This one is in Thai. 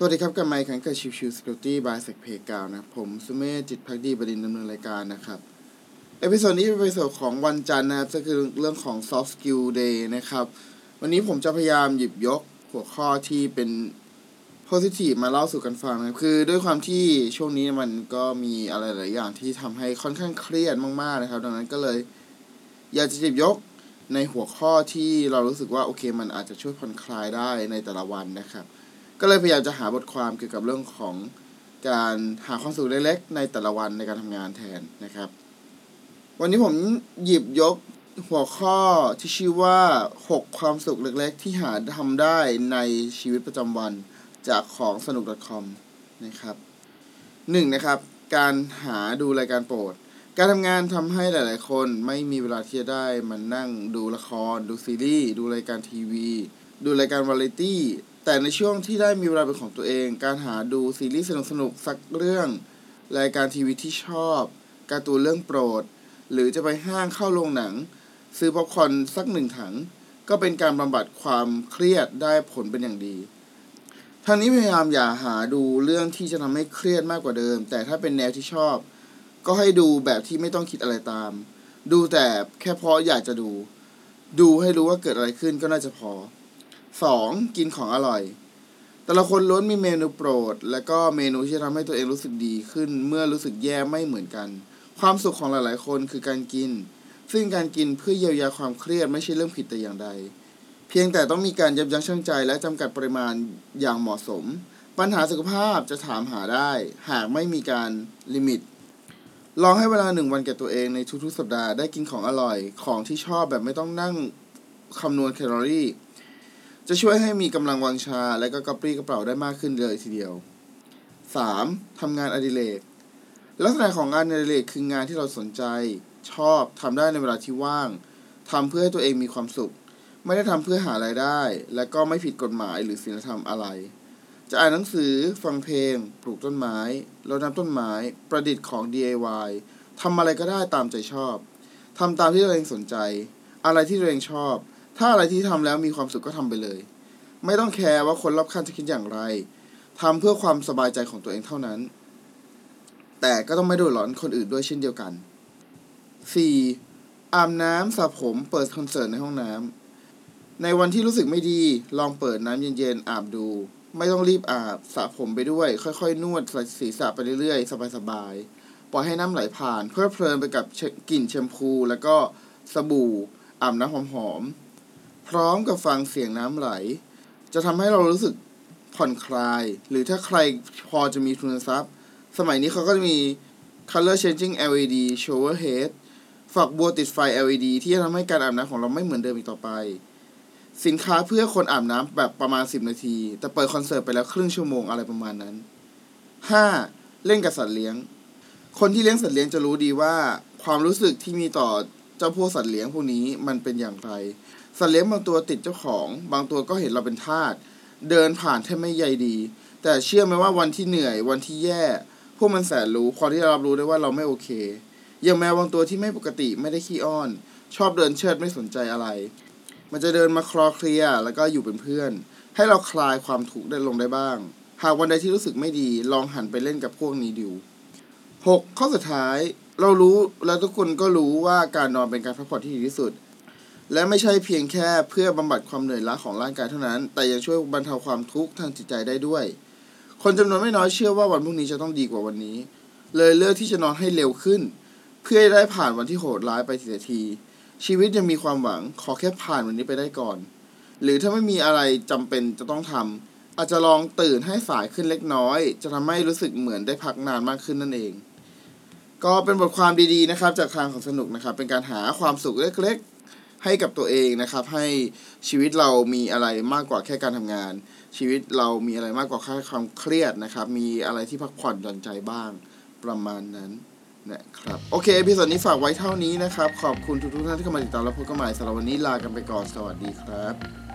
สวัสดีครับ กับไมค์ขันกับชิวชิวสกิลตี้บายเซกเพกาวนะผมสุเมธจิตพักดีบดินดำเนินรายการนะครับ เอพิโซดนี้เป็นเอพิโซดของวันจันทร์นะครับก็คือเรื่องของ soft skill day นะครับ วันนี้ผมจะพยายามหยิบยกหัวข้อที่เป็น positive มาเล่าสู่กันฟังนะค,คือด้วยความที่ช่วงนี้มันก็มีอะไรหลายอย่างที่ทำให้ค่อนข้างเครียดมากๆนะครับ ดังนั้นก็เลย อยากจะหยิบยกในหัวข้อที่เรารู้สึกว่าโอเค มันอาจจะช่วยผ่อนคลายได้ในแต่ละวันนะครับ ก็เลยพยายามจะหาบทความเกี่ยวกับเรื่องของการหาความสุขเล็กๆ ในแต่ละวันในการทำงานแทนนะครับ วันนี้ผมหยิบยกหัวข้อที่ชื่อว่า 6 ความสุขเล็กๆ ที่หาทำได้ในชีวิตประจำวันจากของสนุก .com นะครับหนึ่งนะครับ การหาดูรายการโปรด การทำงานทำให้หลาย ๆ คนไม่มีเวลาที่จะได้มันนั่งดูละคร ดูซีรีส์ ดูรายการทีวี ดูรายการวาไรตี้ แต่ในช่วงที่ได้มีเวลาเป็นของตัวเอง การหาดูซีรีส์สนุกๆสักเรื่อง รายการทีวีที่ชอบการ์ตูนเรื่องโปรด หรือจะไปห้างเข้าโรงหนัง ซื้อป๊อปคอร์นสักหนึ่งถัง ก็เป็นการบำบัดความเครียดได้ผลเป็นอย่างดีทางนี้พยายามอย่าหาดูเรื่องที่จะทำให้เครียดมากกว่าเดิม แต่ถ้าเป็นแนวที่ชอบ ก็ให้ดูแบบที่ไม่ต้องคิดอะไรตาม ดูแต่แค่เพราะอยากจะดู ดูให้รู้ว่าเกิดอะไรขึ้นก็น่าจะพอ 2. กินของอร่อย แต่ละคนล้วนมีเมนูโปรด และก็เมนูที่ทำให้ตัวเองรู้สึกดีขึ้นเมื่อรู้สึกแย่ไม่เหมือนกัน ความสุขของหลาย ๆ คนคือการกิน ซึ่งการกินเพื่อเยียวยาความเครียดไม่ใช่เรื่องผิดแต่อย่างใด เพียงแต่ต้องมีการยับยั้งชั่งใจ และจำกัดปริมาณอย่างเหมาะสม ปัญหาสุขภาพจะถามหาได้ หากไม่มีการลิมิตลองให้เวลาหนึ่งวันแก่ตัวเองในทุกๆ สัปดาห์ได้กินของอร่อย ของที่ชอบแบบไม่ต้องนั่งคำนวณแคลอรี่ จะช่วยให้มีกำลังวังชา และก็กระปรี้กระเป๋าได้มากขึ้นเลยทีเดียว 3. ทำงานอดิเรกลักษณะของงานอดิเรกคืองานที่เราสนใจ ชอบทำได้ในเวลาที่ว่างทำเพื่อให้ตัวเองมีความสุข ไม่ได้ทำเพื่อหารายได้ และก็ไม่ผิดกฎหมายหรือศีลธรรมอะไร จะอ่านหนังสือ ฟังเพลง ปลูกต้นไม้รดน้ำต้นไม้ ประดิษฐ์ของ DIY ทำอะไรก็ได้ตามใจชอบทำตามที่ตัวเองสนใจ อะไรที่ตัวเองชอบ ถ้าอะไรที่ทำแล้วมีความสุขก็ทำไปเลย ไม่ต้องแคร์ว่าคนรอบข้างจะคิดอย่างไรทำเพื่อความสบายใจของตัวเองเท่านั้น แต่ก็ต้องไม่โดร้อนคนอื่นด้วยเช่นเดียวกัน 4. อาบน้ำสระผมเปิดคอนเสิร์ตในห้องน้ำในวันที่รู้สึกไม่ดี ลองเปิดน้ำเย็นๆอาบดู ไม่ต้องรีบอาบสระผมไปด้วย ค่อยๆ นวดศีรษะไปเรื่อยๆ สบายๆปล่อยให้น้ำไหลผ่าน เพลิดเพลินไปกับกลิ่นแชมพู แล้วก็สบู่อาบน้ำหอมๆ พร้อมกับฟังเสียงน้ำไหล จะทำให้เรารู้สึกผ่อนคลาย หรือถ้าใครพอจะมีทุนทรัพย์ สมัยนี้เขาก็จะมี color changing LED shower head ฝักบัวติดไฟ LED ที่จะทำให้การอาบน้ำของเราไม่เหมือนเดิมอีกต่อไป สินค้าเพื่อคนอาบน้ำแบบประมาณ 10 นาที แต่เปิดคอนเสิร์ตไปแล้วครึ่งชั่วโมงอะไรประมาณนั้น 5. เล่นกับสัตว์เลี้ยง คนที่เลี้ยงสัตว์เลี้ยงจะรู้ดีว่า ความรู้สึกที่มีต่อเจ้าพวกสัตว์เลี้ยงพวกนี้มันเป็นอย่างไร สัตว์เลี้ยงบางตัวติดเจ้าของ บางตัวก็เห็นเราเป็นทาสเดินผ่านแทบไม่ใยดี แต่เชื่อไหมว่าวันที่เหนื่อยวันที่แย่ พวกมันแสนรู้ความที่เรารับรู้ได้ว่าเราไม่โอเคอย่างแมวบางตัวที่ไม่ปกติไม่ได้ขี้อ้อน ชอบเดินเชิดไม่สนใจอะไร มันจะเดินมาคลอเคลียแล้วก็อยู่เป็นเพื่อน ให้เราคลายความทุกข์ได้ลงได้บ้าง หากวันใดที่รู้สึกไม่ดีลองหันไปเล่นกับพวกนี้ดู 6. ข้อสุดท้ายเรารู้แล้วทุกคนก็รู้ว่าการนอนเป็นการพักผ่อนที่ดีที่สุด และไม่ใช่เพียงแค่เพื่อบำบัดความเหนื่อยล้าของร่างกายเท่านั้น แต่ยังช่วยบรรเทาความทุกข์ทางจิตใจได้ด้วย คนจำนวนไม่น้อยเชื่อว่าวันพรุ่งนี้จะต้องดีกว่าวันนี้ เลยเลือกที่จะนอนให้เร็วขึ้น เพื่อได้ผ่านวันที่โหดร้ายไปทีละที ชีวิตยังมีความหวังขอแค่ผ่านวันนี้ไปได้ก่อน หรือถ้าไม่มีอะไรจำเป็นจะต้องทำอาจจะลองตื่นให้สายขึ้นเล็กน้อย จะทำให้รู้สึกเหมือนได้พักนานมากขึ้นนั่นเองก็เป็นบทความดีๆนะครับ จากทางของสนุกนะครับ เป็นการหาความสุขเล็กๆ ให้กับตัวเองนะครับ ให้ชีวิตเรามีอะไรมากกว่าแค่การทำงาน ชีวิตเรามีอะไรมากกว่าแค่ความเครียดนะครับ มีอะไรที่พักผ่อนหย่อนใจบ้างประมาณนั้นนะครับโอเค episode นี้ฝากไว้เท่านี้นะครับ ขอบคุณทุกท่านที่เข้ามาติดตามและพบกันใหม่สำหรับวันนี้ลากันไปก่อนสวัสดีครับ